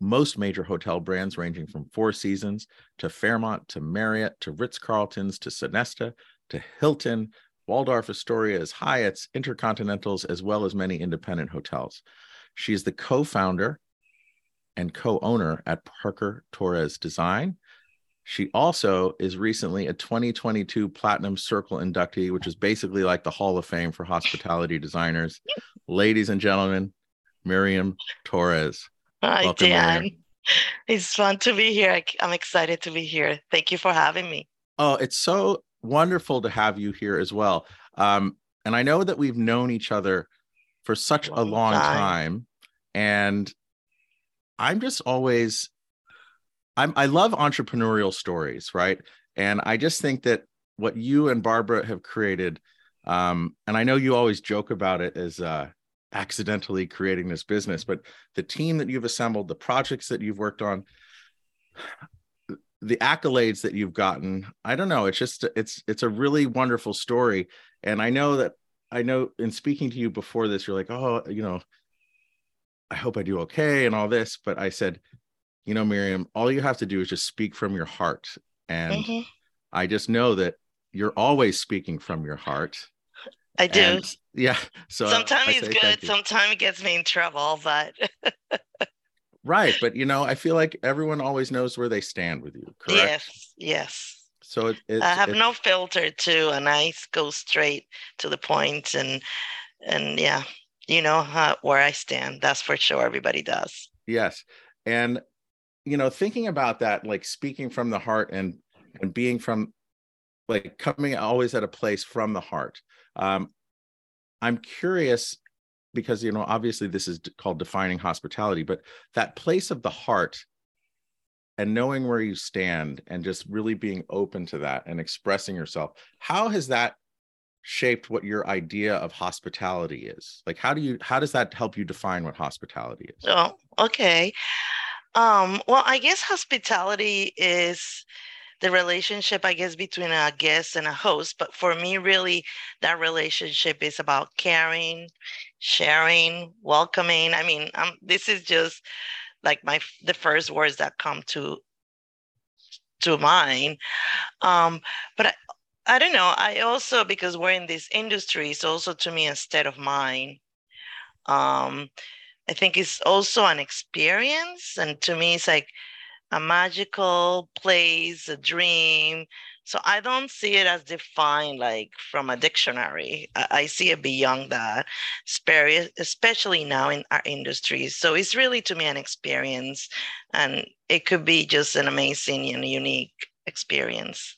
most major hotel brands ranging from Four Seasons to Fairmont to Marriott to Ritz Carlton's to Sonesta to Hilton, Waldorf Astoria's, Hyatt's, Intercontinentals, as well as many independent hotels. She is the co founder and co owner at Parker Torres Design. She also is recently a 2022 Platinum Circle inductee, which is basically like the Hall of Fame for hospitality designers. Ladies and gentlemen, Miriam Torres. Hi, Welcome, Dan. It's fun to be here. I'm excited to be here. Thank you for having me. Oh, it's so wonderful to have you here as well. Um, and I know that we've known each other for such a long, a long time. time. And I'm just always, I'm, I love entrepreneurial stories, right? And I just think that what you and Barbara have created, um, and I know you always joke about it as, uh, accidentally creating this business but the team that you've assembled the projects that you've worked on the accolades that you've gotten i don't know it's just it's it's a really wonderful story. And i know that i know in speaking to you before this you're like oh you know i hope i do okay and all this but i said you know miriam all you have to do is just speak from your heart. And mm-hmm. i just know that you're always speaking from your heart I do. And, yeah. So uh, sometimes it's good, sometimes it gets me in trouble, but right. But you know, I feel like everyone always knows where they stand with you, correct? Yes, yes. So it, I have no filter too, and I go straight to the point, and and yeah, you know how, where I stand. That's for sure. Everybody does. Yes, and you know, thinking about that, like speaking from the heart and and being from like coming always at a place from the heart um, I'm curious because you know obviously this is called defining hospitality, but that place of the heart and knowing where you stand and just really being open to that and expressing yourself. How has that shaped what your idea of hospitality is? Like how do you how does that help you define what hospitality is? Oh, okay. Um, well, I guess hospitality is the relationship, I guess, between a guest and a host. But for me, really, that relationship is about caring, sharing, welcoming. I mean, um, this is just like my the first words that come to to mind. Um, but I, I don't know. I also because we're in this industry, it's also to me a state of mind. Um, I think it's also an experience, and to me, it's like a magical place, a dream. So I don't see it as defined like from a dictionary. I, see it beyond that, especially now in our industry. So it's really to me an experience, and it could be just an amazing and unique experience.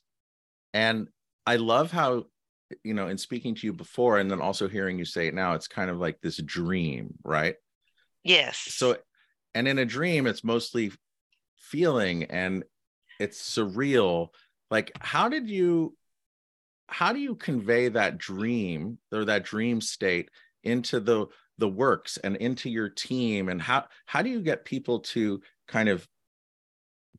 And I love how you know in speaking to you before and then also hearing you say it now it's kind of like this dream right yes so and in a dream it's mostly feeling and it's surreal. Like how did you how do you convey that dream or that dream state into the the works and into your team? And how how do you get people to kind of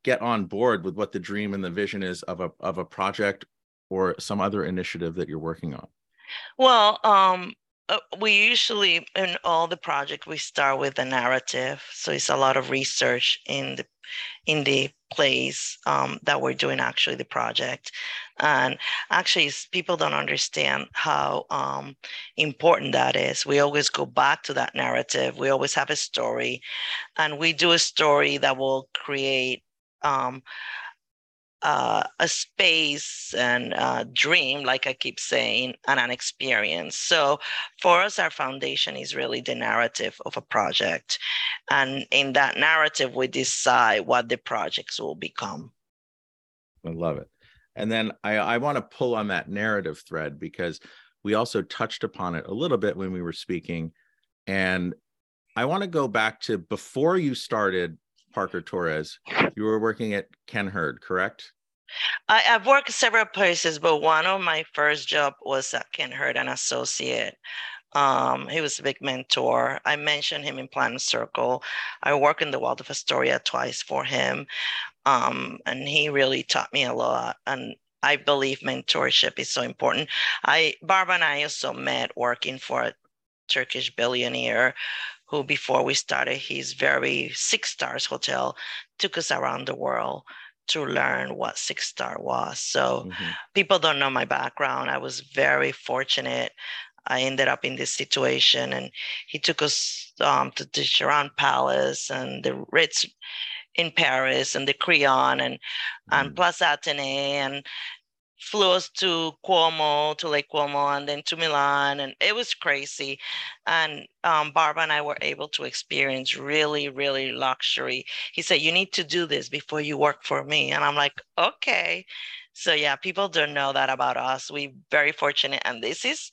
get on board with what the dream and the vision is of a of a project or some other initiative that you're working on? Well um uh, we usually in all the project we start with a narrative so it's a lot of research in the in the place um, that we're doing actually the project. And actually people don't understand how um, important that is. We always go back to that narrative. We always have a story and we do a story that will create um, uh, a space and a dream, like I keep saying, and an experience. So for us, our foundation is really the narrative of a project. And in that narrative, we decide what the projects will become. I love it. And then I, I want to pull on that narrative thread because we also touched upon it a little bit when we were speaking. And I want to go back to before you started Parker Torres, you were working at Ken Hurd, correct? I, have worked several places, but one of my first job was at Ken Hurd, an associate. Um, he was a big mentor. I mentioned him in Platinum Circle. I worked in the Waldorf Astoria twice for him. Um, and he really taught me a lot. And I believe mentorship is so important. I Barbara and I also met working for a Turkish billionaire who before we started his very six stars hotel took us around the world to learn what six star was. So mm-hmm. people don't know my background. I was very fortunate. I ended up in this situation, and he took us um, to the Sharon Palace and the Ritz in Paris and the Crillon and mm-hmm. and Plaza Athénée and flew us to Como, to Lake Como, and then to Milan, and it was crazy. And um, Barbara and I were able to experience really, really luxury. He said, "You need to do this before you work for me," and I'm like, "Okay." So yeah, people don't know that about us. We're very fortunate, and this is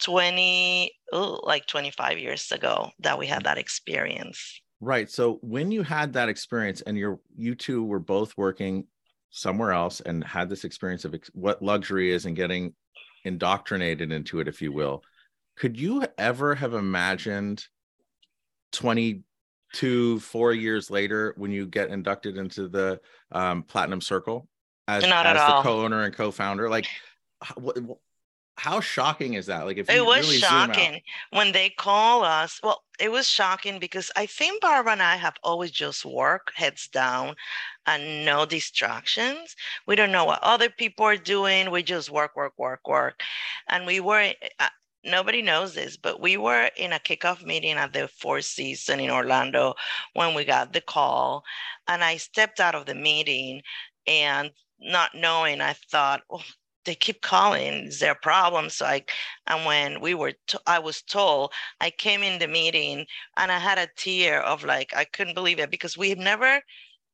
20, ooh, like 25 years ago that we had that experience. Right. So when you had that experience, and you're you two were both working somewhere else and had this experience of ex- what luxury is and getting indoctrinated into it, if you will, could you ever have imagined 22, four years later when you get inducted into the um, Platinum Circle as, as the co-owner and co-founder? Like, what, how shocking is that? Like, if it was really shocking when they call us. Well, it was shocking because I think Barbara and I have always just worked heads down and no distractions. We don't know what other people are doing. We just work, work, work, work. And we were, uh, nobody knows this, but we were in a kickoff meeting at the Four Seasons in Orlando when we got the call. And I stepped out of the meeting and not knowing, I thought, oh, they keep calling is there a problem so i and when we were t- I was told i came in the meeting and i had a tear of like i couldn't believe it because we've never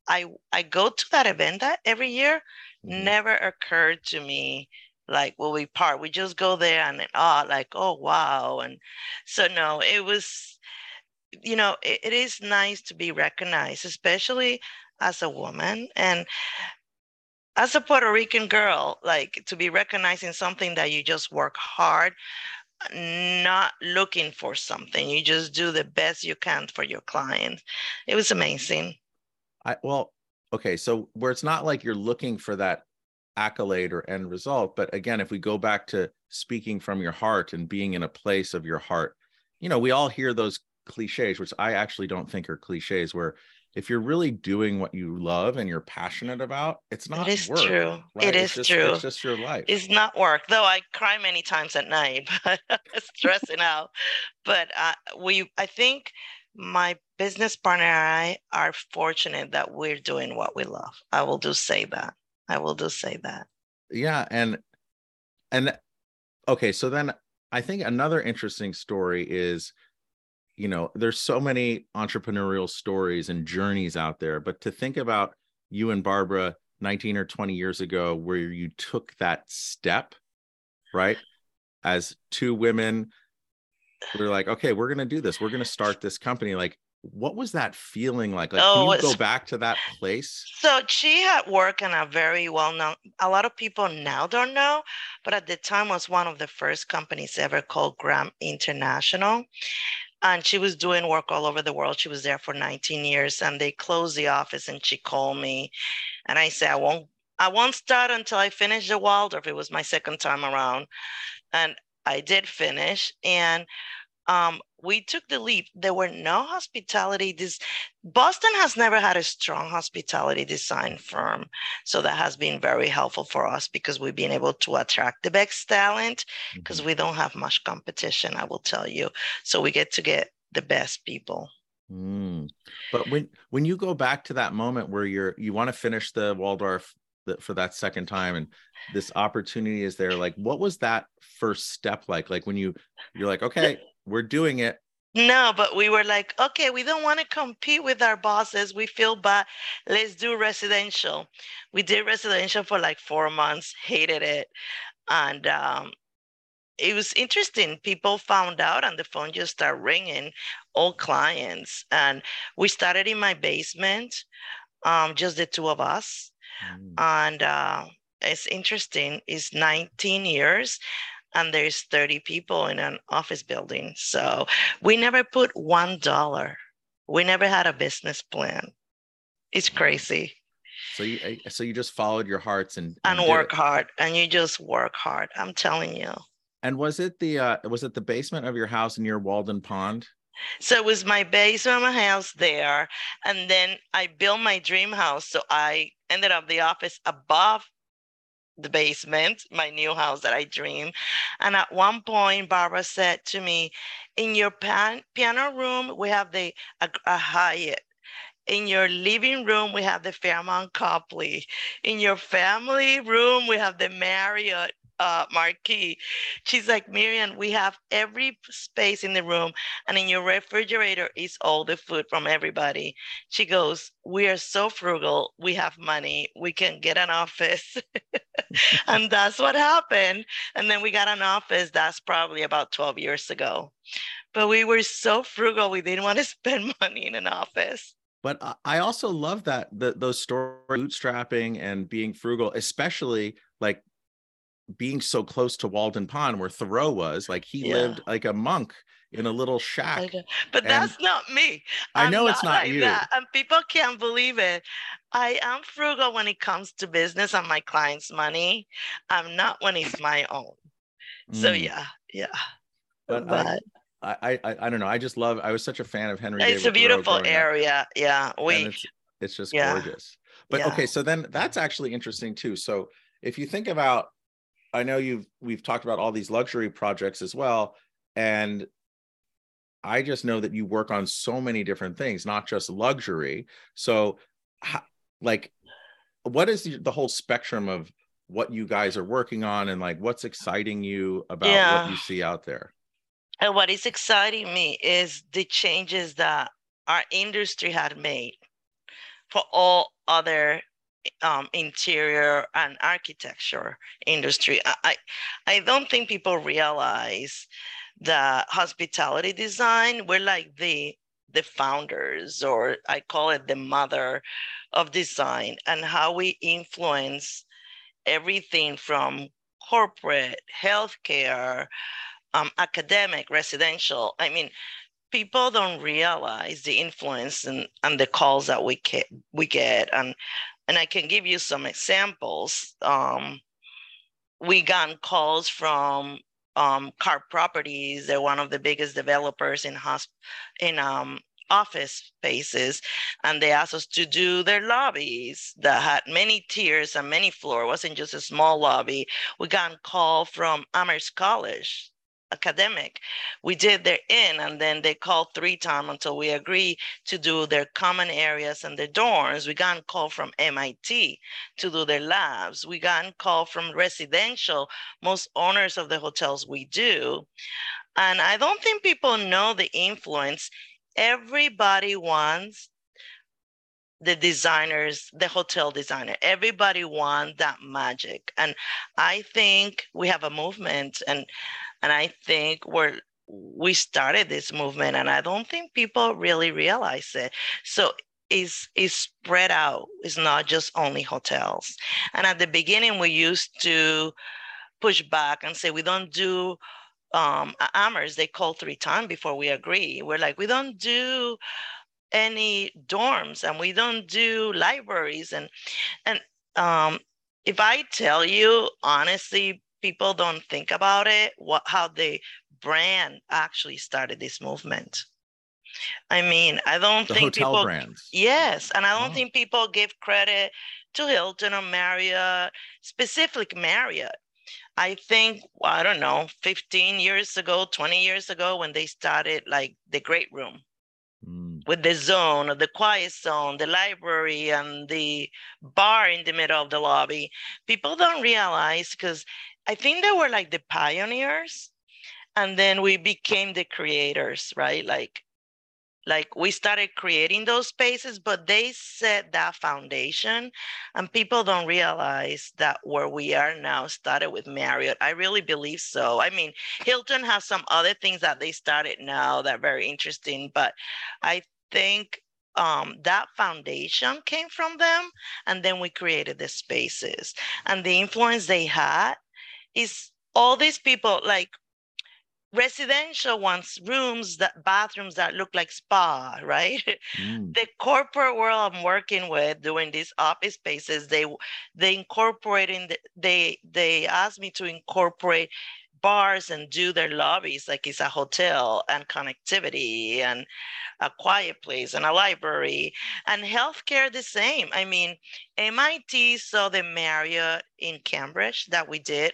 i i go to that event that every year mm-hmm. never occurred to me like will we part we just go there and oh like oh wow and so no it was you know it, it is nice to be recognized especially as a woman and as a Puerto Rican girl, like to be recognizing something that you just work hard, not looking for something. You just do the best you can for your client. It was amazing. I well, okay, so where it's not like you're looking for that accolade or end result, but again, if we go back to speaking from your heart and being in a place of your heart, you know, we all hear those cliches, which I actually don't think are cliches, where if you're really doing what you love and you're passionate about, it's not. It is work, true. Right? It is it's just, true. It's just your life. It's not work, though. I cry many times at night, but stressing out. But uh, we, I think, my business partner and I are fortunate that we're doing what we love. I will do say that. I will do say that. Yeah, and and okay, so then I think another interesting story is you know there's so many entrepreneurial stories and journeys out there but to think about you and barbara 19 or 20 years ago where you took that step right? As two women we're like okay we're going to do this. We're going to start this company. Like what was that feeling like? Like oh, can you go back to that place? So she had worked in a very well known a lot of people now don't know but at the time was one of the first companies ever called graham international and she was doing work all over the world. She was there for 19 years and they closed the office and she called me and I said, I won't, I won't start until I finish the Waldorf. It was my second time around. And I did finish. And um, we took the leap. There were no hospitality. This Boston has never had a strong hospitality design firm, so that has been very helpful for us because we've been able to attract the best talent because mm-hmm. we don't have much competition. I will tell you, so we get to get the best people. Mm. But when when you go back to that moment where you're you want to finish the Waldorf for that second time and this opportunity is there like what was that first step like like when you you're like okay we're doing it. No, but we were like, okay, we don't want to compete with our bosses. We feel bad. Let's do residential. We did residential for like four months, hated it. And um, it was interesting. People found out, and the phone just started ringing, all clients. And we started in my basement, um, just the two of us. Mm. And uh, it's interesting. It's 19 years, and there's 30 people in an office building. So we never put one dollar. We never had a business plan. It's crazy. So you eh, so you just followed your hearts and and, and work hard, and you just work hard. I'm telling you. And was it the uh, was it the basement of your house near Walden Pond? So it was my basement my house there, and then I built my dream house. So I ended up the office above the basement, my new house that I dream. And at one point, Barbara said to me, "In your pan- piano room, we have the a, a Hyatt in your living room, we have the Fairmont Copley. In your family room, we have the Marriott uh, Marquis. She's like, Miriam, we have every space in the room, and in your refrigerator is all the food from everybody. She goes, We are so frugal. We have money. We can get an office. and that's what happened. And then we got an office. That's probably about 12 years ago. But we were so frugal, we didn't want to spend money in an office but I also love that the, those stories bootstrapping and being frugal, especially like being so close to Walden Pond where Thoreau was. Like he yeah. lived like a monk in a little shack. But and that's not me. I'm i know it's not like you. That. And people can't believe it. I am frugal when it comes to business and my clients' money. I'm not when it's my own. So mm. yeah, yeah. But, but I, I I don't know. I just love. I was such a fan of Henry. It's David a beautiful area. Up. Yeah, we. It's, it's, just yeah. gorgeous. But yeah. okay, so then that's actually interesting too. So if you think about, I know you've we've talked about all these luxury projects as well, and I just know that you work on so many different things, not just luxury. So, like, what is the, the whole spectrum of what you guys are working on, and like what's exciting you about yeah. what you see out there? And what is exciting me is the changes that our industry had made for all other um, interior and architecture industry. I, I don't think people realize that hospitality design, we're like the the founders, or I call it the mother of design, and how we influence everything from corporate, healthcare, um, academic, residential. I mean, people don't realize the influence and, and the calls that we get, we get. And, and I can give you some examples. Um, we got calls from um, Carr Properties. They're one of the biggest developers in hosp- in um, office spaces, and they asked us to do their lobbies that had many tiers and many floors. It wasn't just a small lobby. We got a call from Amherst College academic. We did their in, and then they called three times until we agreed to do their common areas and their dorms. We got a call from MIT to do their labs. We got a call from residential, most owners of the hotels we do. And I don't think people know the influence. Everybody wants the designers, the hotel designer, everybody wants that magic. And I think we have a movement and and I think we're we started this movement and I don't think people really realize it. So is is spread out. It's not just only hotels. And at the beginning, we used to push back and say we don't do um Amherst. They call three times before we agree. We're like, we don't do any dorms and we don't do libraries and and um if I tell you honestly, people don't think about it, what how the brand actually started this movement. I mean, I don't the think hotel people brands. Yes, and I don't oh. think people give credit to Hilton or Marriott, specifically Marriott. I think I don't know, 15 years ago, 20 years ago when they started like the great room mm. with the zone or the quiet zone, the library and the bar in the middle of the lobby. People don't realize because I think they were like the pioneers, and then we became the creators, right? Like, like we started creating those spaces but they set that foundation and people don't realize that where we are now started with marriott. I really believe so. I mean hilton has some other things that they started now that are very interesting but i think um, that foundation came from them and then we created the spaces. And the influence they had is all these people like residential ones rooms that bathrooms that look like spa right mm. the corporate world i'm working with doing these office spaces they they incorporating the, they they asked me to incorporate bars and do their lobbies like it's a hotel and connectivity and a quiet place and a library and healthcare the same i mean mit saw the marriott in cambridge that we did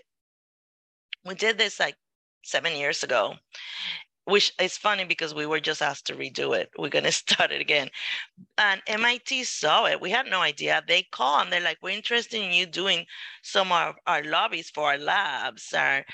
we did this like seven years ago which is funny because we were just asked to redo it. We're going to start it again. And MIT saw it. We had no idea. They call and they're like, we're interested in you doing some of our lobbies for our labs. Our,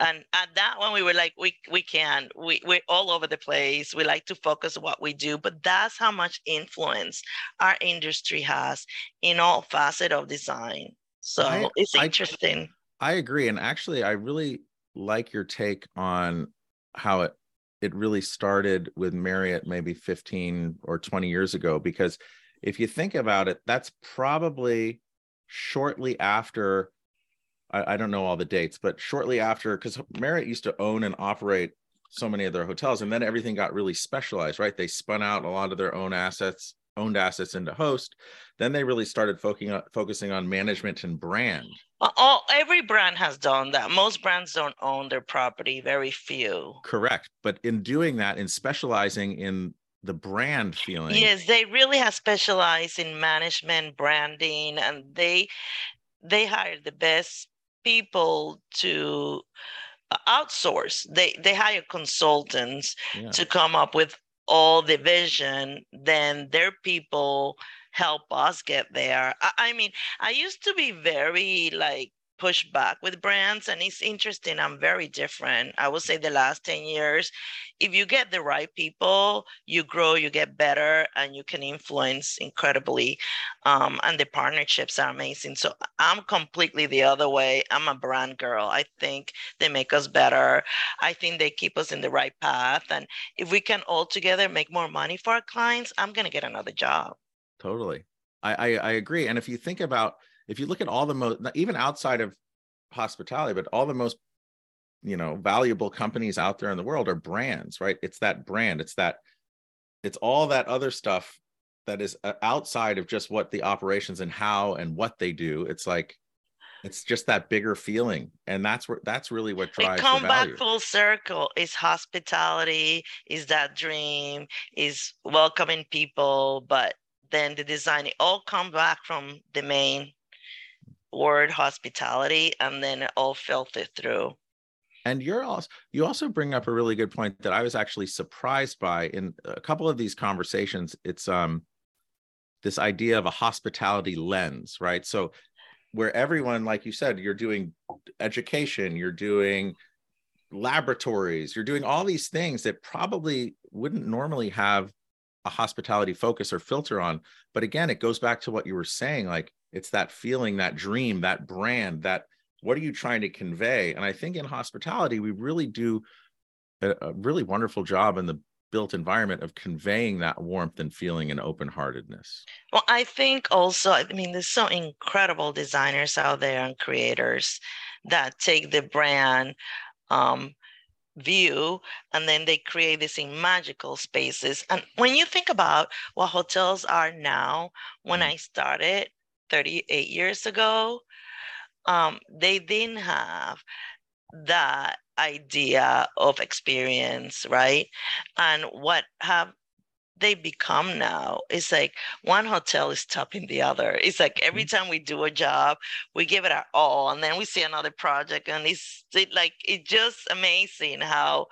and at that one, we were like, we, we can. We, we're all over the place. We like to focus what we do. But that's how much influence our industry has in all facet of design. So I, it's interesting. I, I agree. And actually, I really like your take on how it it really started with Marriott maybe 15 or 20 years ago because if you think about it that's probably shortly after I, I don't know all the dates but shortly after because Marriott used to own and operate so many of their hotels and then everything got really specialized right they spun out a lot of their own assets owned assets into host then they really started focusing on, focusing on management and brand. All every brand has done that. Most brands don't own their property very few. Correct. But in doing that in specializing in the brand feeling. Yes they really have specialized in management branding and they they hire the best people to uh, outsource. They they hire consultants yeah. to come up with all the vision, then their people help us get there. I, I mean, I used to be very like push back with brands and it's interesting i'm very different. I would say the last 10 years if you get the right people you grow you get better and you can influence incredibly um, and the partnerships are amazing. So i'm completely the other way. I'm a brand girl. I think they make us better. I think they keep us in the right path. And if we can all together make more money for our clients i'm going to get another job. Totally. I, I i agree. And if you think about if you look at all the most even outside of hospitality but all the most you know valuable companies out there in the world are brands right? It's that brand it's that it's all that other stuff that is uh, outside of just what the operations and how and what they do. It's like it's just that bigger feeling and that's where that's really what drives it come back full circle. Is hospitality is that dream is welcoming people but then the design it all come back from the main word hospitality and then it all filtered through. And you're also you also bring up a really good point that i was actually surprised by in a couple of these conversations. It's um this idea of a hospitality lens right? So where everyone like you said you're doing education you're doing laboratories you're doing all these things that probably wouldn't normally have a hospitality focus or filter on. But again it goes back to what you were saying like it's that feeling that dream that brand that what are you trying to convey? And i think in hospitality we really do a, a really wonderful job in the built environment of conveying that warmth and feeling and open-heartedness. Well i think also i mean there's so incredible designers out there and creators that take the brand um, view and then they create this in magical spaces. And when you think about what hotels are now when mm. i started 38 years ago um, they didn't have that idea of experience right? And what have they become now? It's like one hotel is topping the other. It's like every mm-hmm. time we do a job we give it our all and then we see another project and it's it, like it's just amazing how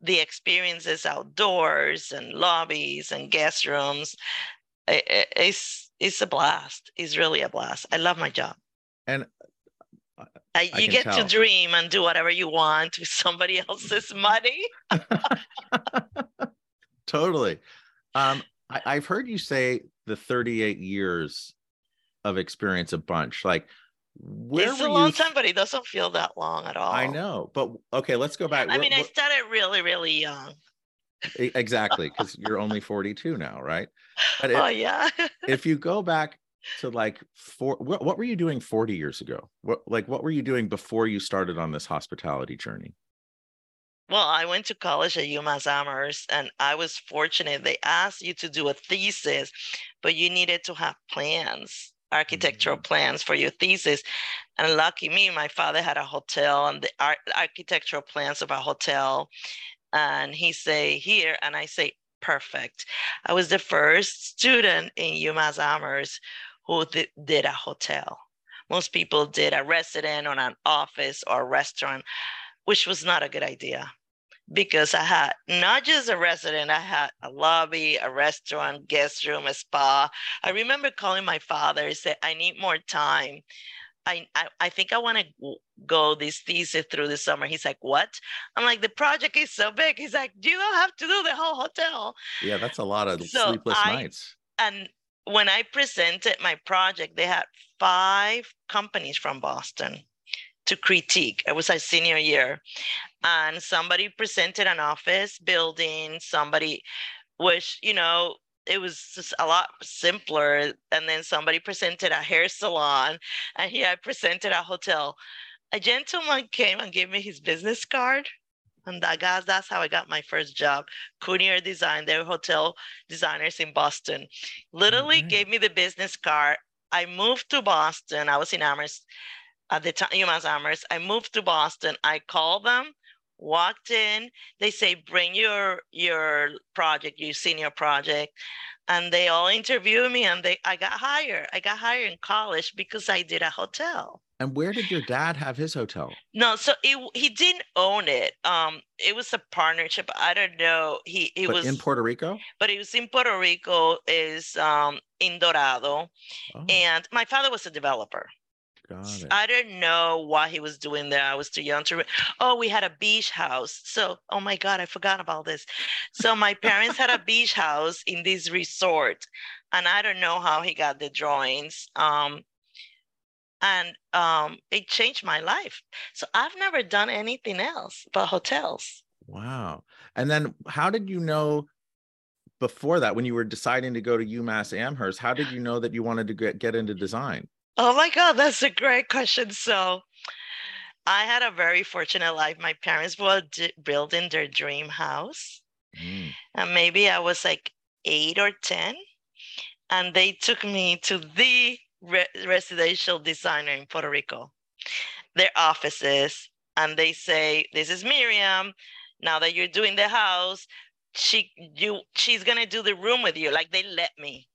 the experiences outdoors and lobbies and guest rooms. It, it's it's a blast it's really a blast i love my job and I, you get tell. to dream and do whatever you want with somebody else's money totally Um, I, have heard you say the 38 years of experience a bunch. Like, where it's a long time, but it doesn't feel that long at all. I know, but okay, let's go back. I mean, I started really, really young. Exactly, because you're only 42 now, right? But oh yeah. if you go back to like four, what, what were you doing 40 years ago? What like what were you doing before you started on this hospitality journey? Well, I went to college at UMass Amherst, and I was fortunate. They asked you to do a thesis, but you needed to have plans architectural mm-hmm. plans for your thesis. And lucky me, my father had a hotel and the art, architectural plans of a hotel. And he say here, and I say perfect. I was the first student in UMass Amherst who th- did a hotel. Most people did a resident on an office or a restaurant, which was not a good idea because I had not just a resident, I had a lobby, a restaurant, guest room, a spa. I remember calling my father and said, I need more time. I, I, I think I want to go this thesis through the summer. He's like, what? I'm like, the project is so big. He's like, you don't have to do the whole hotel. Yeah, that's a lot of so sleepless I, nights. And when I presented my project, they had five companies from Boston to critique. It was a senior year. And somebody presented an office building, somebody which, you know, it was just a lot simpler. And then somebody presented a hair salon, and here I presented a hotel. A gentleman came and gave me his business card. And that guys, that's how I got my first job. Coonier Design, they're hotel designers in Boston. Literally mm-hmm. gave me the business card. I moved to Boston. I was in Amherst at the time, UMass Amherst. I moved to Boston. I called them, walked in. They say, bring your your project, your senior project. And they all interview me and they I got hired. I got hired in college because I did a hotel. And where did your dad have his hotel? No, so it, he didn't own it. Um, it was a partnership. I don't know. He it but was in Puerto Rico. But it was in Puerto Rico. Is um in Dorado, oh. and my father was a developer. I didn't know what he was doing there. I was too young to. Re- oh, we had a beach house. So, oh my God, I forgot about this. So, my parents had a beach house in this resort, and I don't know how he got the drawings. Um, and um, it changed my life. So, I've never done anything else but hotels. Wow. And then, how did you know before that, when you were deciding to go to UMass Amherst, how did you know that you wanted to get, get into design? Oh my God, that's a great question. So I had a very fortunate life. My parents were d- building their dream house. Mm. And maybe I was like eight or 10. And they took me to the re- residential designer in Puerto Rico, their offices. And they say, This is Miriam. Now that you're doing the house, she you she's gonna do the room with you. Like they let me.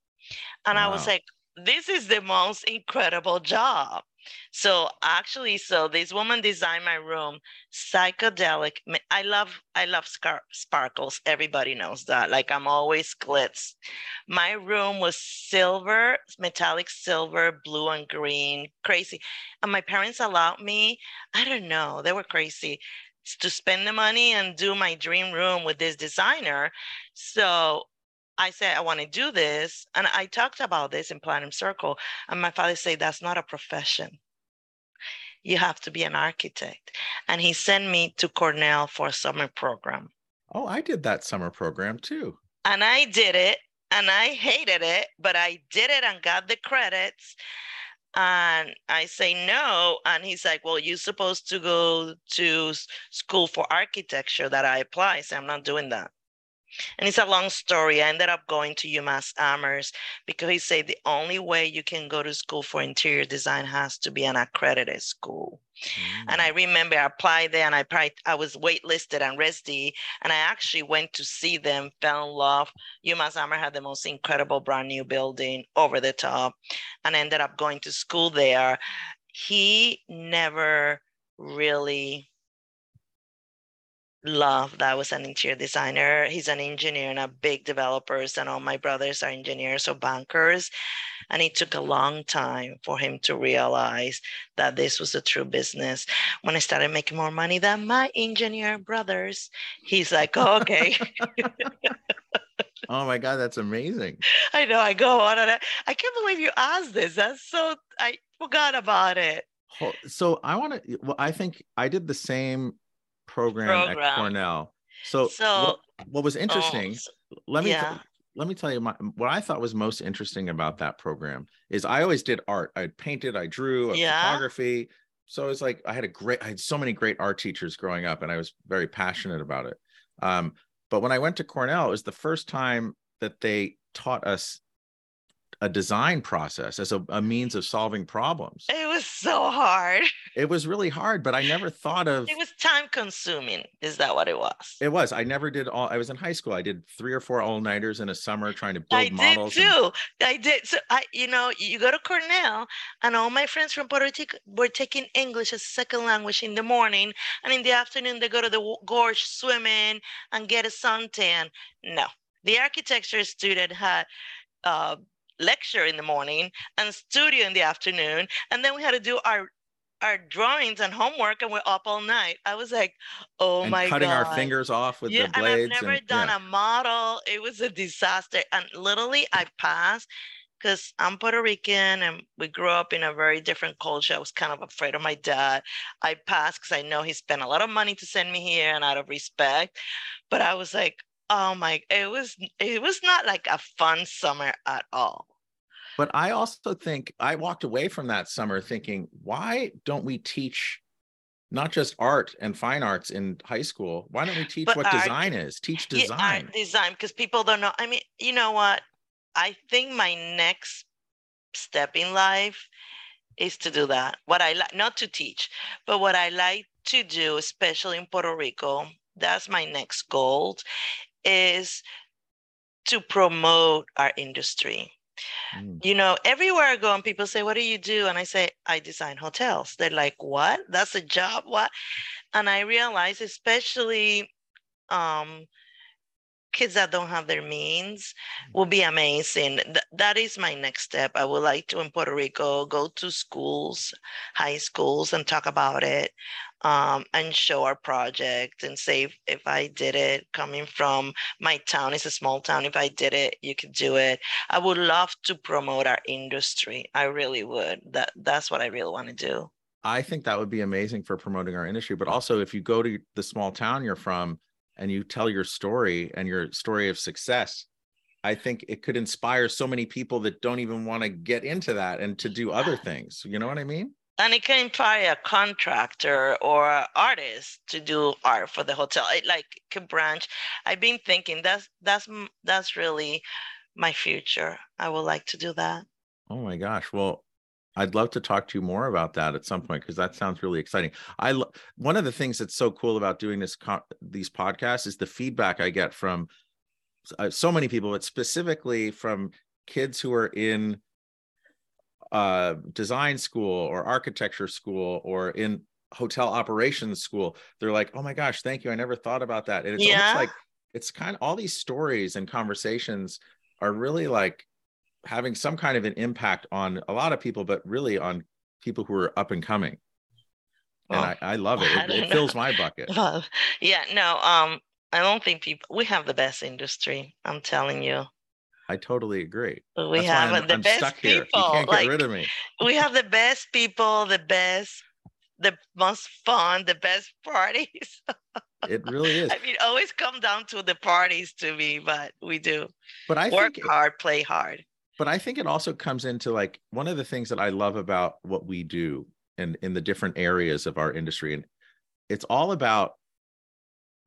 And wow. I was like, this is the most incredible job. So actually, so this woman designed my room, psychedelic. I love, I love scar- sparkles. Everybody knows that. Like I'm always glitz. My room was silver, metallic silver, blue and green, crazy. And my parents allowed me. I don't know, they were crazy to spend the money and do my dream room with this designer. So I said, I want to do this. And I talked about this in Platinum Circle. And my father said, that's not a profession. You have to be an architect. And he sent me to Cornell for a summer program. Oh, I did that summer program too. And I did it and I hated it, but I did it and got the credits. And I say no. And he's like, Well, you're supposed to go to school for architecture that I apply. I say, I'm not doing that. And it's a long story. I ended up going to UMass Amherst because he said the only way you can go to school for interior design has to be an accredited school. Mm. And I mm. remember I applied there and I probably, I was waitlisted on RISD and I actually went to see them, fell in love. UMass Amherst had the most incredible brand new building over the top and I ended up going to school there. He never really love that I was an interior designer. He's an engineer and a big developers, and all my brothers are engineers or bankers. And it took a long time for him to realize that this was a true business. When I started making more money than my engineer brothers, he's like, oh, okay. oh my God, that's amazing. I know. I go on and I, I can't believe you asked this. That's so, I forgot about it. So I want to, well, I think I did the same program, program. at Cornell. So, so what, what was interesting, oh, let me, yeah. let me tell you my, what I thought was most interesting about that program is I always did art. I painted, I drew, yeah. photography. So it was like, I had a great, I had so many great art teachers growing up and I was very passionate about it. Um, but when I went to Cornell, it was the first time that they taught us a design process as a, a, means of solving problems. It was so hard. It was really hard, but I never thought of it was time consuming. Is that what it was? It was. I never did all I was in high school. I did three or four all-nighters in a summer trying to build I models. I did too. And... I did. So I, you know, you go to Cornell and all my friends from Puerto Rico were taking English as a second language in the morning. And in the afternoon they go to the gorge swimming and get a suntan. No. The architecture student had uh, lecture in the morning and studio in the afternoon. And then we had to do our our drawings and homework and we're up all night. I was like, oh and my cutting god. our fingers off with yeah, the blades. And I've never and, done yeah. a model. It was a disaster. And literally I passed because I'm Puerto Rican and we grew up in a very different culture. I was kind of afraid of my dad. I passed because I know he spent a lot of money to send me here and out of respect. But I was like, oh my, it was it was not like a fun summer at all. But I also think I walked away from that summer thinking, why don't we teach not just art and fine arts in high school? Why don't we teach but what art, design is? Teach design. Yeah, design, because people don't know. I mean, you know what? I think my next step in life is to do that. What I like, not to teach, but what I like to do, especially in Puerto Rico, that's my next goal, is to promote our industry. Mm. You know, everywhere I go and people say, What do you do? And I say, I design hotels. They're like, What? That's a job? What? And I realize, especially um, kids that don't have their means will be amazing. Th- that is my next step. I would like to in Puerto Rico go to schools, high schools, and talk about it um, and show our project and say if, if I did it coming from my town, it's a small town. If I did it, you could do it. I would love to promote our industry. I really would. That that's what I really want to do. I think that would be amazing for promoting our industry. But also, if you go to the small town you're from and you tell your story and your story of success, I think it could inspire so many people that don't even want to get into that and to do other things. You know what I mean? and it can inspire a contractor or artist to do art for the hotel it like could branch i've been thinking that's that's that's really my future i would like to do that oh my gosh well i'd love to talk to you more about that at some point because that sounds really exciting. I lo- one of the things that's so cool about doing this co- these podcasts is the feedback i get from uh, so many people but specifically from kids who are in uh, design school or architecture school or in hotel operations school. They're like oh my gosh thank you i never thought about that. And it's yeah. almost like it's kind of all these stories and conversations are really like having some kind of an impact on a lot of people but really on people who are up and coming and I, I, love it it, it fills my bucket well, yeah no um i don't think people we have the best industry i'm telling you I totally agree. We That's have I'm, the I'm best people. You can't like, get rid of me. we have the best people, the best, the most fun, the best parties. it really is. I mean, always come down to the parties to me, but we do. But I work hard, play hard. But I think it also comes into like one of the things that I love about what we do and in the different areas of our industry, and it's all about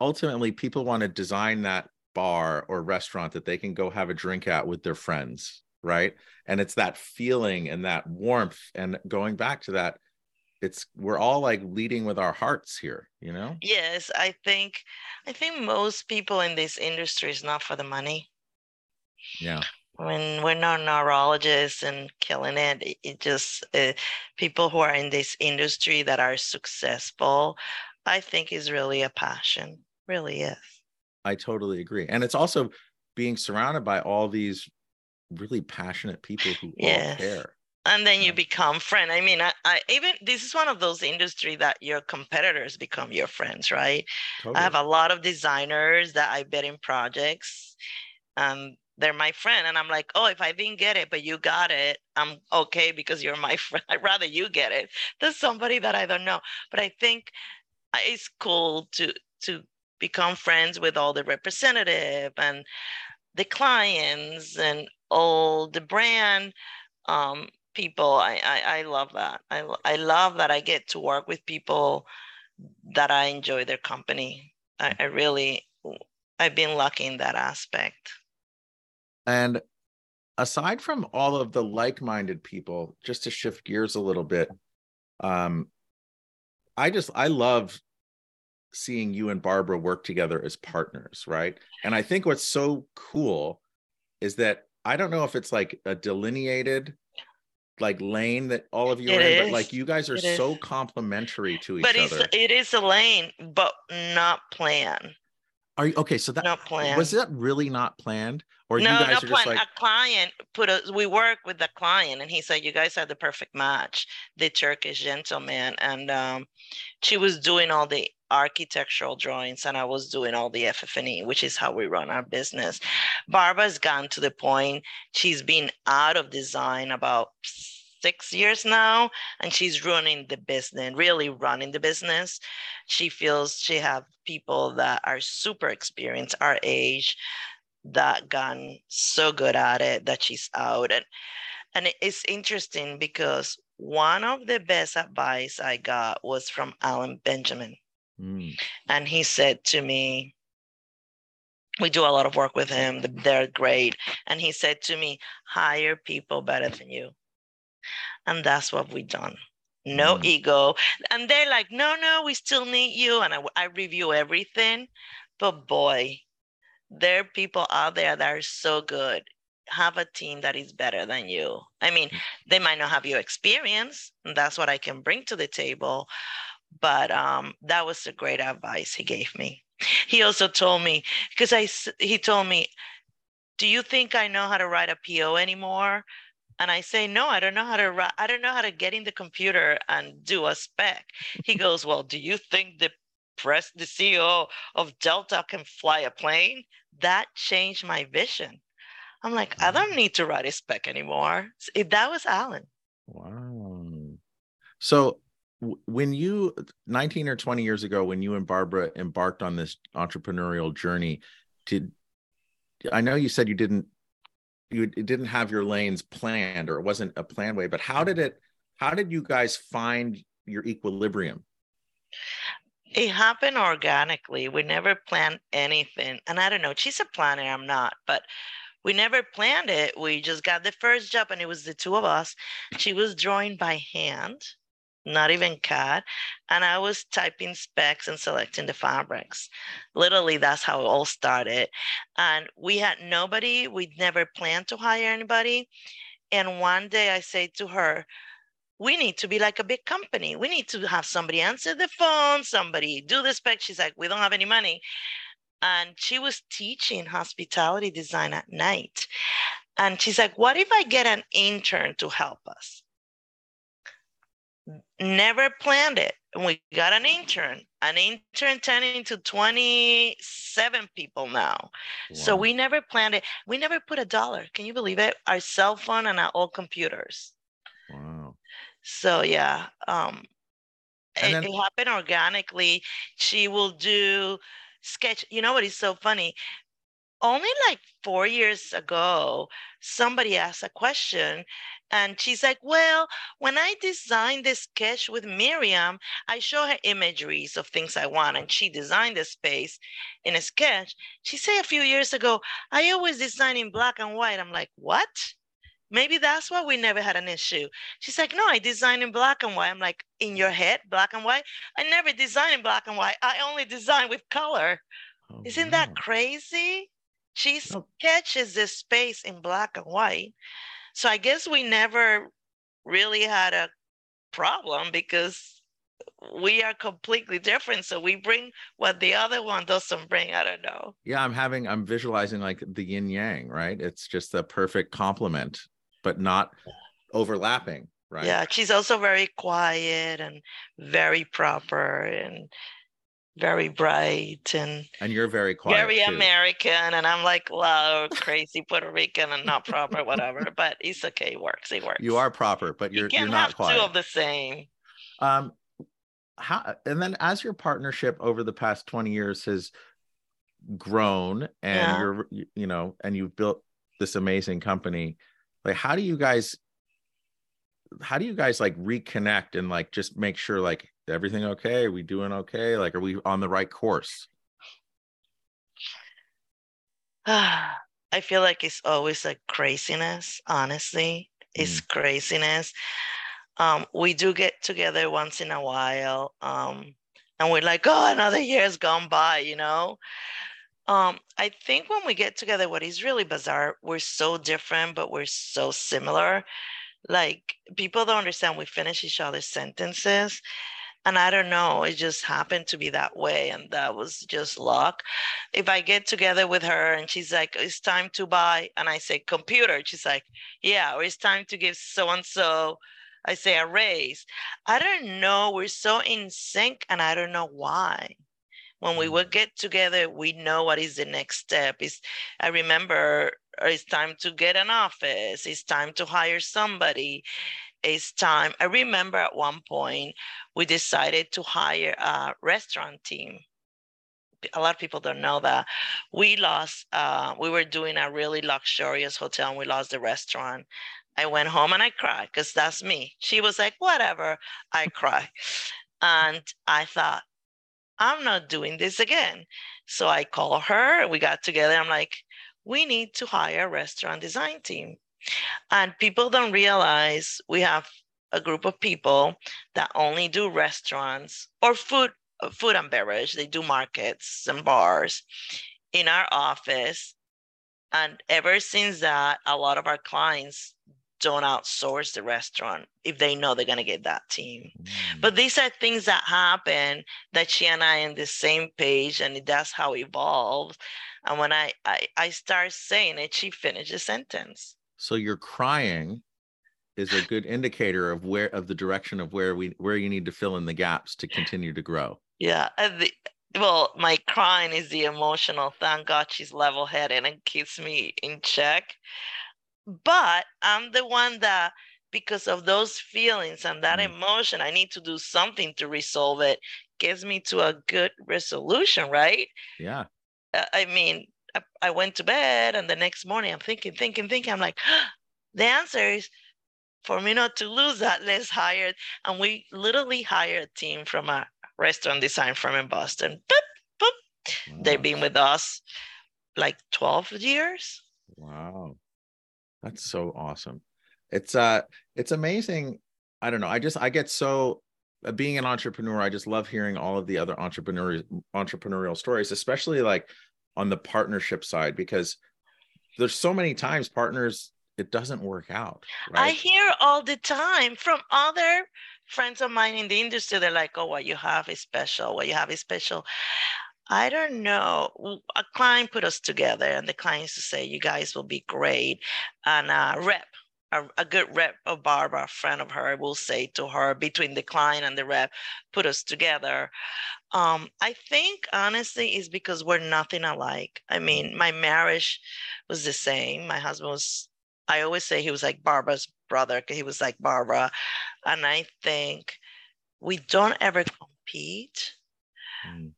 ultimately people want to design that bar or restaurant that they can go have a drink at with their friends right? And it's that feeling and that warmth and going back to that it's we're all like leading with our hearts here you know? Yes i think i think most people in this industry is not for the money. Yeah when we're not neurologists and killing it it just uh, people who are in this industry that are successful i think is really a passion really is I totally agree. And it's also being surrounded by all these really passionate people who yes. all care. And then you become friend. I mean, I, I, even this is one of those industry that your competitors become your friends, right? Totally. I have a lot of designers that I bet in projects and they're my friend and i'm like oh if i didn't get it but you got it i'm okay because you're my friend i'd rather you get it than somebody that i don't know. But i think uh, it's cool to to become friends with all the representative and the clients and all the brand um, people. I, I, I love that. I, I love that i get to work with people that i enjoy their company. I, I really i've been lucky in that aspect and aside from all of the like-minded people, just to shift gears a little bit, um, I just I love seeing you and Barbara work together as partners, right? And I think what's so cool is that I don't know if it's like a delineated like lane that all of you it are in, but like you guys are it so is. complementary to each but other. But it is a lane, but not planned. Are you okay? So that not planned. was that really not planned, or no, you guys not are planned. like a client put a. We work with the client, and he said you guys had the perfect match. The Turkish gentleman, and um, she was doing all the architectural drawings, and I was doing all the FF&E, which is how we run our business. Barbara's gone to the point she's been out of design about six years now and she's running the business really running the business. She feels she have people that are super experienced our age that gotten so good at it that she's out. And and it's interesting because one of the best advice i got was from alan benjamin. Mm. and he said to me we do a lot of work with him. They're great. And he said to me hire people better than you and that's what we've done. No mm. ego. And they're like, no, no, we still need you. And I, I review everything. But boy, there are people out there that are so good. Have a team that is better than you. I mean, mm. they might not have your experience. And that's what I can bring to the table. But um, that was a great advice he gave me. He also told me, because I, he told me, do you think I know how to write a PO anymore? And I say, no, I don't know how to write. I don't know how to get in the computer and do a spec. He goes, well, do you think the press, the CEO of Delta can fly a plane? That changed my vision. I'm like, I don't need to write a spec anymore. That was Alan. Wow. So when you 19 or 20 years ago, when you and Barbara embarked on this entrepreneurial journey, did I know you said you didn't you didn't have your lanes planned or it wasn't a planned way but how did it how did you guys find your equilibrium? It happened organically. We never planned anything. And i don't know she's a planner i'm not but we never planned it. We just got the first job and it was the two of us. She was drawing by hand not even CAD. And I was typing specs and selecting the fabrics. Literally, that's how it all started. And we had nobody, we'd never planned to hire anybody. And one day I say to her, we need to be like a big company. We need to have somebody answer the phone, somebody do the spec. She's like, we don't have any money. And she was teaching hospitality design at night. And she's like, what if I get an intern to help us? Never planned it. And we got an intern, an intern turning into 27 people now. Wow. So we never planned it. We never put a dollar. Can you believe it? Our cell phone and our old computers. Wow. So yeah, um, it, then- it happened organically. She will do sketch. You know what is so funny? Only like four years ago, somebody asked a question and she's like, Well, when I designed this sketch with Miriam, I show her imageries of things I want. And she designed the space in a sketch. She said a few years ago, I always design in black and white. I'm like, What? Maybe that's why we never had an issue. She's like, No, I design in black and white. I'm like, In your head, black and white? I never design in black and white. I only design with color. Oh, Isn't wow. that crazy? She oh. sketches this space in black and white. So I guess we never really had a problem because we are completely different. So we bring what the other one doesn't bring. I don't know. Yeah, I'm having, I'm visualizing like the yin yang, right? It's just the perfect complement, but not overlapping, right? Yeah, she's also very quiet and very proper. And very bright and and you're very quiet very too. American, and I'm like wow crazy Puerto Rican, and not proper, whatever. But it's okay. It works. It works. You are proper, but you're you you're can not have quiet. two of the same. Um, how and then as your partnership over the past 20 years has grown and Yeah. you're you- you know and you've built this amazing company like how do you guys how do you guys like reconnect and like just make sure like everything okay are we doing okay like are we on the right course I feel like it's always a craziness, honestly. It's craziness. Um, we do get together once in a while. Um, and we're like, oh, another year's gone by, you know? Um, I think when we get together, what is really bizarre, we're so different, but we're so similar. Like people don't understand we finish each other's sentences. And I don't know, it just happened to be that way. And that was just luck if I get together with her and she's like, it's time to buy, and I say computer, she's like, yeah, or it's time to give so and so, I say a raise. I don't know. We're so in sync, and I don't know why. When we Mm. would get together, we know what is the next step. Is I remember it's time to get an office. It's time to hire somebody. It's time. I remember at one point we decided to hire a restaurant team. A lot of people don't know that. We lost uh, we were doing a really luxurious hotel and we lost the restaurant. I went home and i cried because that's me. She was like whatever. I cried. And i thought i'm not doing this again. So i called her we got together. I'm like we need to hire a restaurant design team and people don't realize we have a group of people that only do restaurants or food food and beverage. They do markets and bars in our office. And ever since that, a lot of our clients don't outsource the restaurant if they know they're going to get that team. Mm. But these are things that happen that she and I are on the same page, and that's how it evolves. And when I, I, I start saying it, she finishes the sentence. So you're crying is a good indicator of where of the direction of where we where you need to fill in the gaps to continue to grow Yeah. and the, well, my crying is the emotional. Thank God she's level headed and keeps me in check. But I'm the one that, because of those feelings and that Mm. emotion, I need to do something to resolve it, gets me to a good resolution, right? yeah Uh, I mean, I, went to bed and the next morning I'm thinking, thinking, thinking. I'm like, the answer is for me not to lose that, let's hire. And we literally hire a team from a restaurant design firm in Boston. Boop, boop. They've been with us like 12 years. Wow. That's so awesome. It's uh it's amazing. I don't know. I just I get so uh, being an entrepreneur, I just love hearing all of the other entrepreneurial entrepreneurial stories, especially like on the partnership side because there's so many times partners it doesn't work out, I hear all the time from other friends of mine in the industry. They're like, oh, what you have is special. What you have is special. I don't know. A client put us together, and the client used to say, you guys will be great. And a rep, a, a good rep of Barbara, a friend of her, will say to her, between the client and the rep, put us together. Um, I think honestly is because we're nothing alike. I mean, my marriage was the same. My husband was I always say he was like Barbara's brother he was like Barbara. And I think we don't ever compete. Mm,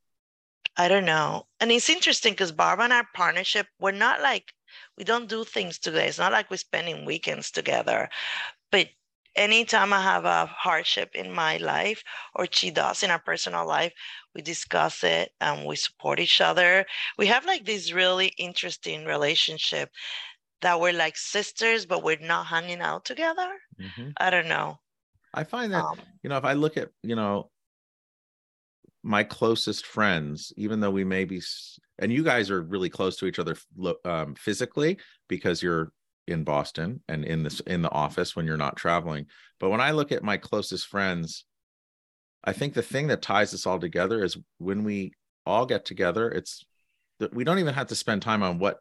I don't know. And it's interesting because Barbara and our partnership, we're not like, we don't do things together. It's not like we're spending weekends together. But anytime I have a hardship in my life or she does in our personal life, we discuss it and we support each other. We have like this really interesting relationship that we're like sisters, but we're not hanging out together. mhm. I don't know. I find that Um, you know if i look at you know my closest friends even though we may be and you guys are really close to each other um, physically because you're in boston and in this in the office when you're not traveling but when i look at my closest friends i think the thing that ties us all together is when we all get together it's that we don't even have to spend time on what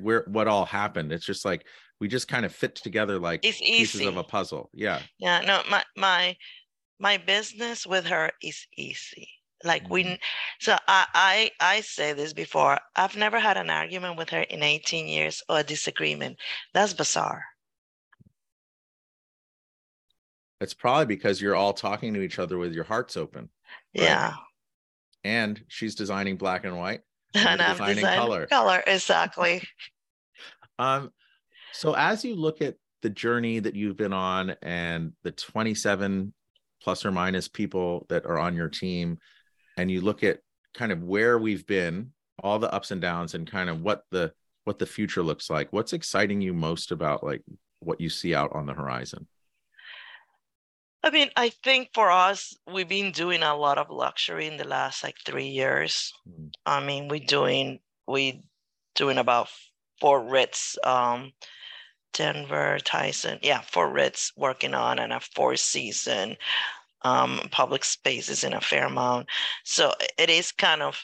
where what all happened it's just like we just kind of fit together like pieces of a puzzle yeah yeah, no, my my my business with her is easy. Like mm-hmm. we, so I, I, I say this before. I've never had an argument with her in 18 years or a disagreement. That's bizarre. It's probably because you're all talking to each other with your hearts open. Right? Yeah. And she's designing black and white. And, and I'm designing, designing color. Color, exactly. um, so as you look at the journey that you've been on and the 27 plus or minus people that are on your team, and you look at kind of where we've been, all the ups and downs, and kind of what the what the future looks like, what's exciting you most about like what you see out on the horizon? I mean, I think for us, we've been doing a lot of luxury in the last like three years. Mm. I mean, we're doing we doing about four Ritz, um, Denver, Tyson, yeah, four Ritz working on and a four season um, public spaces in a fair amount. So it is kind of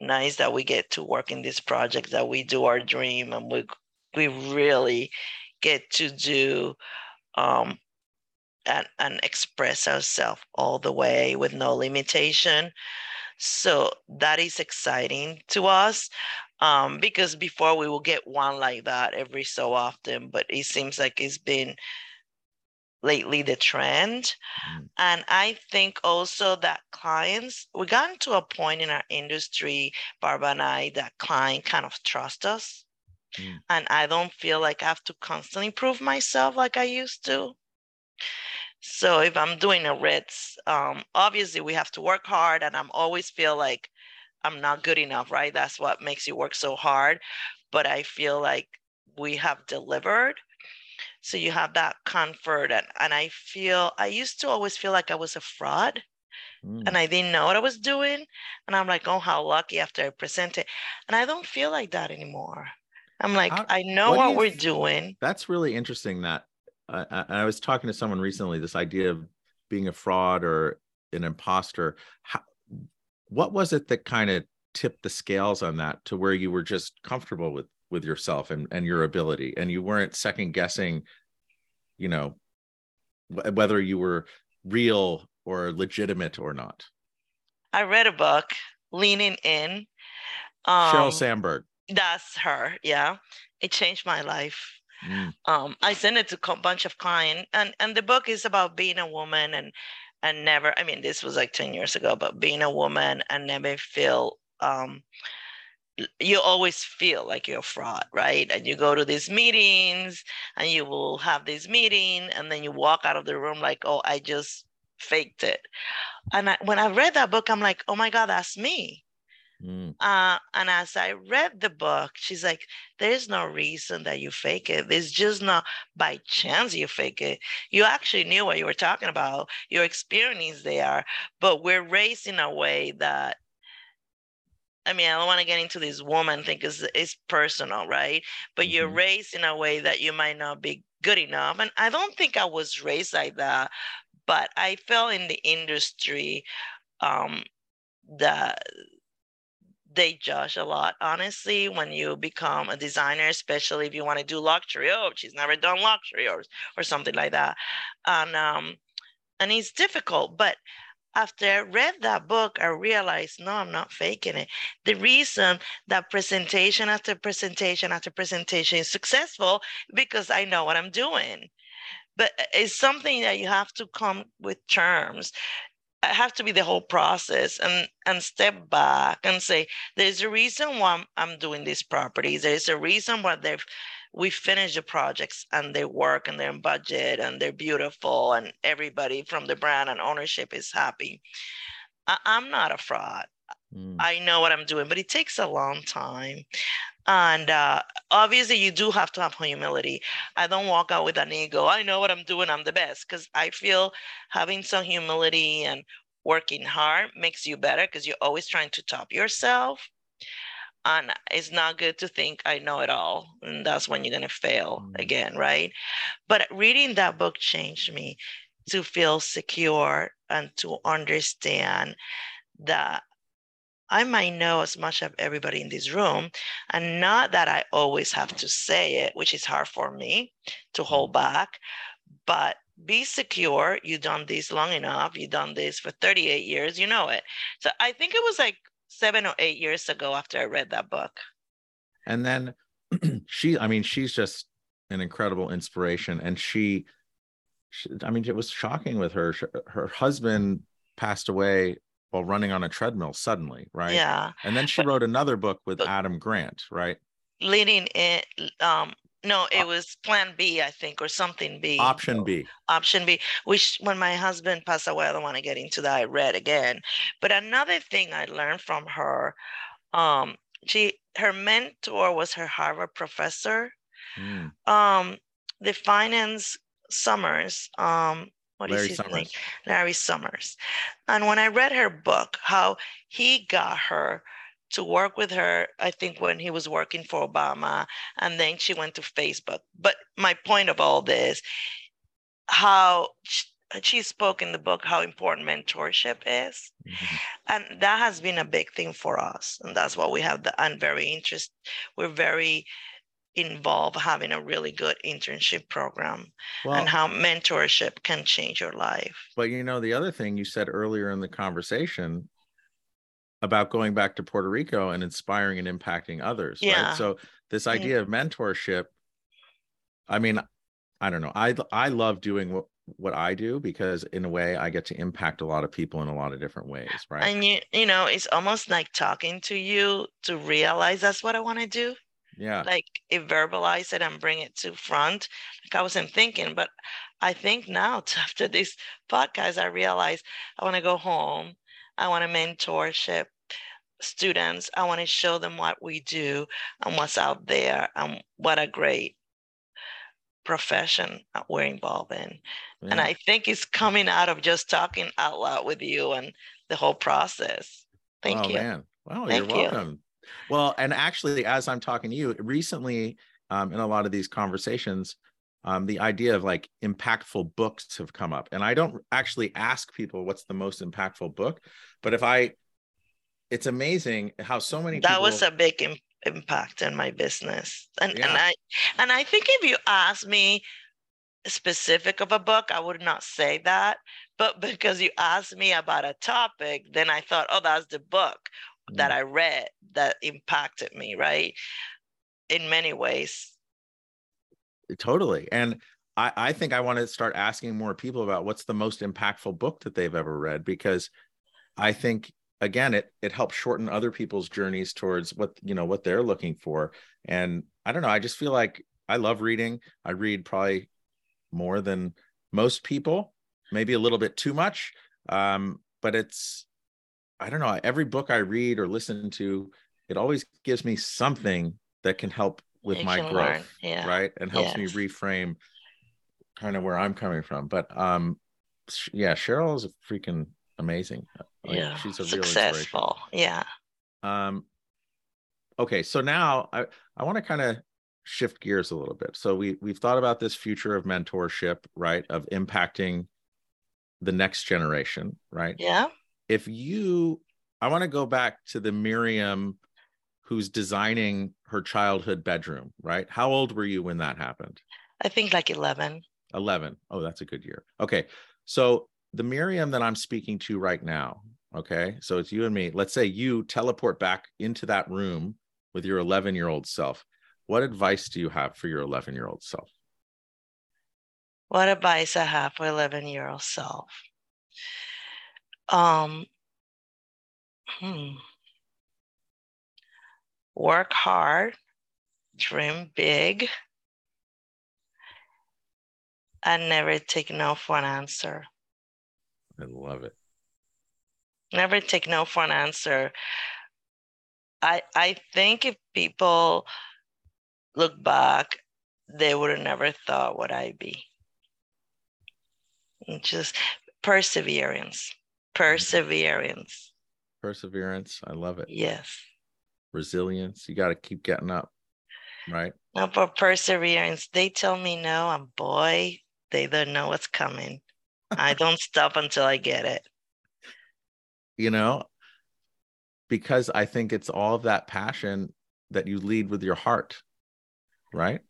nice that we get to work in this project that we do our dream and we we really get to do um, and, and express ourselves all the way with no limitation. So that is exciting to us um, because before we will get one like that every so often, but it seems like it's been lately the trend. Mm. And I think also that clients, we gotten to a point in our industry, Barbara and I, that client kind of trust us. Mm. And I don't feel like I have to constantly prove myself like I used to. So if I'm doing a Ritz, um, obviously we have to work hard, and I'm always feel like I'm not good enough, right? That's what makes you work so hard. But I feel like we have delivered so you have that comfort. And, and I feel, I used to always feel like I was a fraud mm. and I didn't know what I was doing. And I'm like, oh, how lucky after I present it. And I don't feel like that anymore. I'm like, how, I know what, what we're doing. That's really interesting. That uh, I was talking to someone recently, this idea of being a fraud or an imposter. How, what was it that kind of tipped the scales on that to where you were just comfortable with with yourself and, and your ability? And you weren't second guessing you know whether you were real or legitimate or not? I read a book leaning in. Um, sheryl sandberg. That's her yeah. It changed my life mm. um, i sent it to a bunch of clients and and the book is about being a woman and and never i mean this was like 10 years ago but being a woman and never feel um, you always feel like you're a fraud, right? And you go to these meetings and you will have this meeting and then you walk out of the room like, oh, I just faked it. And I, when I read that book, I'm like, oh my God, that's me. Mm. Uh, and as I read the book, she's like, there's no reason that you fake it. It's just not by chance you fake it. You actually knew what you were talking about. Your experience there, but we're raised in a way that I mean, I don't want to get into this woman thing because it's personal, right? But mm-hmm. you're raised in a way that you might not be good enough. And I don't think I was raised like that, but I fell in the industry um, that they judge a lot, honestly, when you become a designer, especially if you want to do luxury. Oh, she's never done luxury or, or something like that. And, um, and it's difficult, but after I read that book, I realized, no, I'm not faking it. The reason that presentation after presentation after presentation is successful because I know what I'm doing. But uh, it's something that you have to come with terms. I have to be the whole process and and step back and say, there's a reason why I'm, I'm doing these properties. There's a reason why they've we finish the projects and they work and they're in budget and they're beautiful and everybody from the brand and ownership is happy. I, am not a fraud. Mm. I know what I'm doing, but it takes a long time. And uh, obviously, you do have to have humility. I don't walk out with an ego. I know what I'm doing. I'm the best because I feel having some humility and working hard makes you better because you're always trying to top yourself and it's not good to think i know it all and that's when you're going to fail mm-hmm. again right but reading that book changed me to feel secure and to understand that I might know as much of everybody in this room, and not that I always have to say it, which is hard for me to hold mm-hmm. back, but be secure. You've done this long enough. You've done this for 38 years. You know it. So I think it was like seven or eight years ago after I read that book. And then she, I mean, she's just an incredible inspiration. And she, she, I mean, it was shocking with her. Her husband passed away while running on a treadmill suddenly, right? Yeah. And then she but, wrote another book with Adam Grant, right? Leading it, um, no, it was Plan B, I think, or something B. Option B. Option B. Which, when my husband passed away, I don't want to get into that. I read again, but another thing I learned from her, um, she her mentor was her Harvard professor. Mm. Um, the finance Summers. Um, what Larry is his Summers. name? Larry Summers. And when I read her book, how he got her to work with her, I think when he was working for Obama, and then she went to Facebook. But my point of all this, how she spoke in the book how important mentorship is mm-hmm. and that has been a big thing for us and that's what we have the i'm very interested we're very involved having a really good internship program well, and how mentorship can change your life but you know the other thing you said earlier in the conversation about going back to Puerto Rico and inspiring and impacting others. Yeah. Right. So this mm. idea of mentorship, I mean, I don't know. I I love doing what what I do because in a way I get to impact a lot of people in a lot of different ways, right? And you you know, it's almost like talking to you to realize that's what I want to do. Yeah. Like it verbalize it and bring it to front. Like I wasn't thinking, but I think now after this podcast, I realize I want to go home. I want to mentorship students. I want to show them what we do and what's out there and what a great profession uh, we're involved in. Yeah. And I think it's coming out of just talking out loud with you and the whole process. Thank oh, you. Man. Well, Thank you're welcome. You. Well, and actually, as I'm talking to you, recently um, in a lot of these conversations, um, the idea of like impactful books have come up. And I don't actually ask people what's the most impactful book, but if I, it's amazing how so many that people... was a big Im- impact in my business. And yeah. and I and I think if you ask me specific of a book, I would not say that. But because you asked me about a topic, then I thought, oh, that's the book mm. that I read that impacted me, right? In many ways totally and I, I think i want to start asking more people about what's the most impactful book that they've ever read because i think again it it helps shorten other people's journeys towards what you know what they're looking for and i don't know i just feel like i love reading i read probably more than most people maybe a little bit too much um, but it's i don't know every book i read or listen to it always gives me something that can help with my growth yeah. right? And helps yes. me reframe kind of where i'm coming from but um yeah Sheryl is freaking amazing like, yeah she's a successful yeah. Um okay so now i i want to kind of shift gears a little bit. So we we've thought about this future of mentorship right of impacting the next generation right? Yeah if you i want to go back to the miriam who's designing her childhood bedroom, right? How old were you when that happened? I think like 11. 11. Oh, that's a good year. Okay. So the Miriam that I'm speaking to right now, okay? So it's you and me. Let's say you teleport back into that room with your 11 year old self. What advice do you have for your 11 year old self? What advice I have for 11 year old self? Um, hmm work hard, dream big, and never take no for an answer. I love it. Never take no for an answer. I I think if people look back, they would have never thought what I'd be. Just perseverance. Perseverance. Perseverance. I love it. Yes resilience. You got to keep getting up, right? No, but perseverance. They tell me no, and boy, they don't know what's coming. I don't stop until I get it. You know, because I think it's all of that passion that you lead with your heart, right?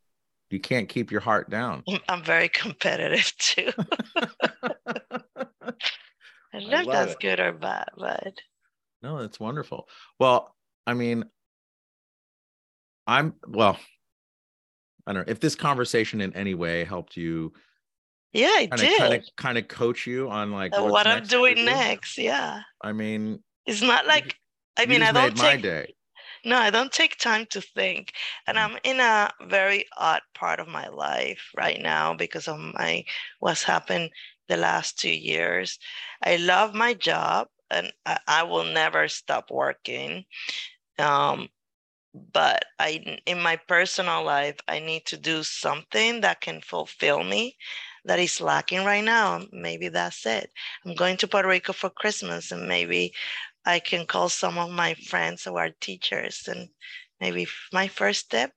You can't keep your heart down. I'm very competitive too. I don't know if that's it. good or bad, but no, that's wonderful. Well, I mean, I'm well, I don't know if this conversation in any way helped you. Yeah, it kinda, did. Kind of, kind of coach you on like uh, what I'm doing next. Yeah. I mean, it's not like I mean, I don't take. Day. No, I don't take time to think. And mm. I'm in a very odd part of my life right now because of my what's happened the last two years. I love my job and I, I will never stop working. Um, but I in my personal life, I need to do something that can fulfill me that is lacking right now. Maybe that's it. I'm going to Puerto Rico for Christmas and maybe I can call some of my friends who are teachers and maybe my first step.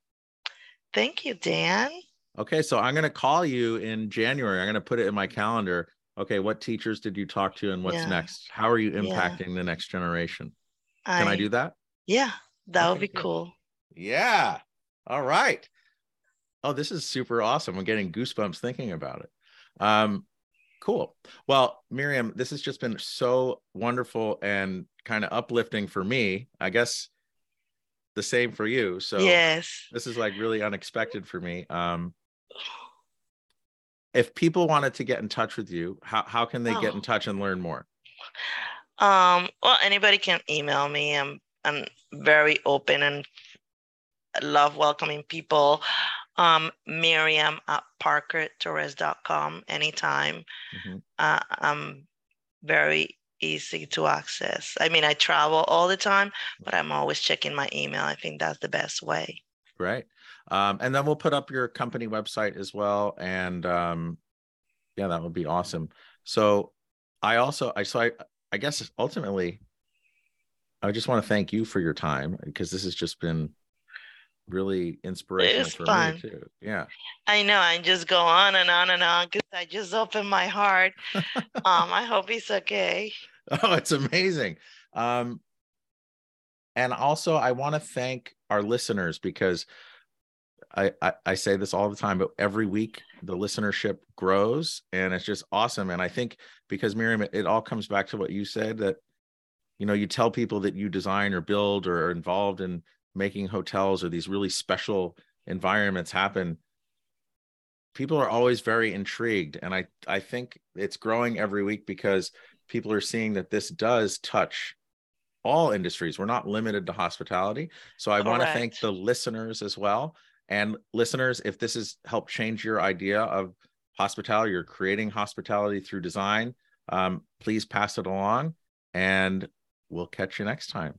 Thank you, Dan. Okay, so I'm going to call you in January. I'm going to put it in my calendar. Okay, what teachers did you talk to and what's yeah. next? How are you impacting yeah. the next generation? Can I, I, do that? Yeah, that okay, would be cool. Yeah. All right. Oh, this is super awesome. I'm getting goosebumps thinking about it. Um, Cool. Well, Miriam, this has just been so wonderful and kind of uplifting for me. I guess the same for you. So yes, this is like really unexpected for me. Um, if people wanted to get in touch with you, how how can they oh. get in touch and learn more? Um, well, anybody can email me. I'm I'm very open and love welcoming people um, Miriam at parkertorres.com anytime. Mm-hmm. Uh, I'm very easy to access. I mean, I travel all the time, but I'm always checking my email. I think that's the best way. Great. Um, and then we'll put up your company website as well. And um, yeah, that would be awesome. So I also, I, so I, I guess ultimately, I just want to thank you for your time because this has just been really inspirational for fun. me too. Yeah. I know. I just go on and on and on because I just open my heart. um, I hope he's okay. Oh, it's amazing. Um, and also I want to thank our listeners because I, I, I say this all the time, but every week the listenership grows and it's just awesome. And I think because Miriam, it, it all comes back to what you said that you know you tell people that you design or build or are involved in making hotels or these really special environments happen people are always very intrigued. And i i think it's growing every week because people are seeing that this does touch all industries. We're not limited to hospitality. So i want to thank the listeners as well and listeners if this has helped change your idea of hospitality you're creating hospitality through design um, please pass it along and we'll catch you next time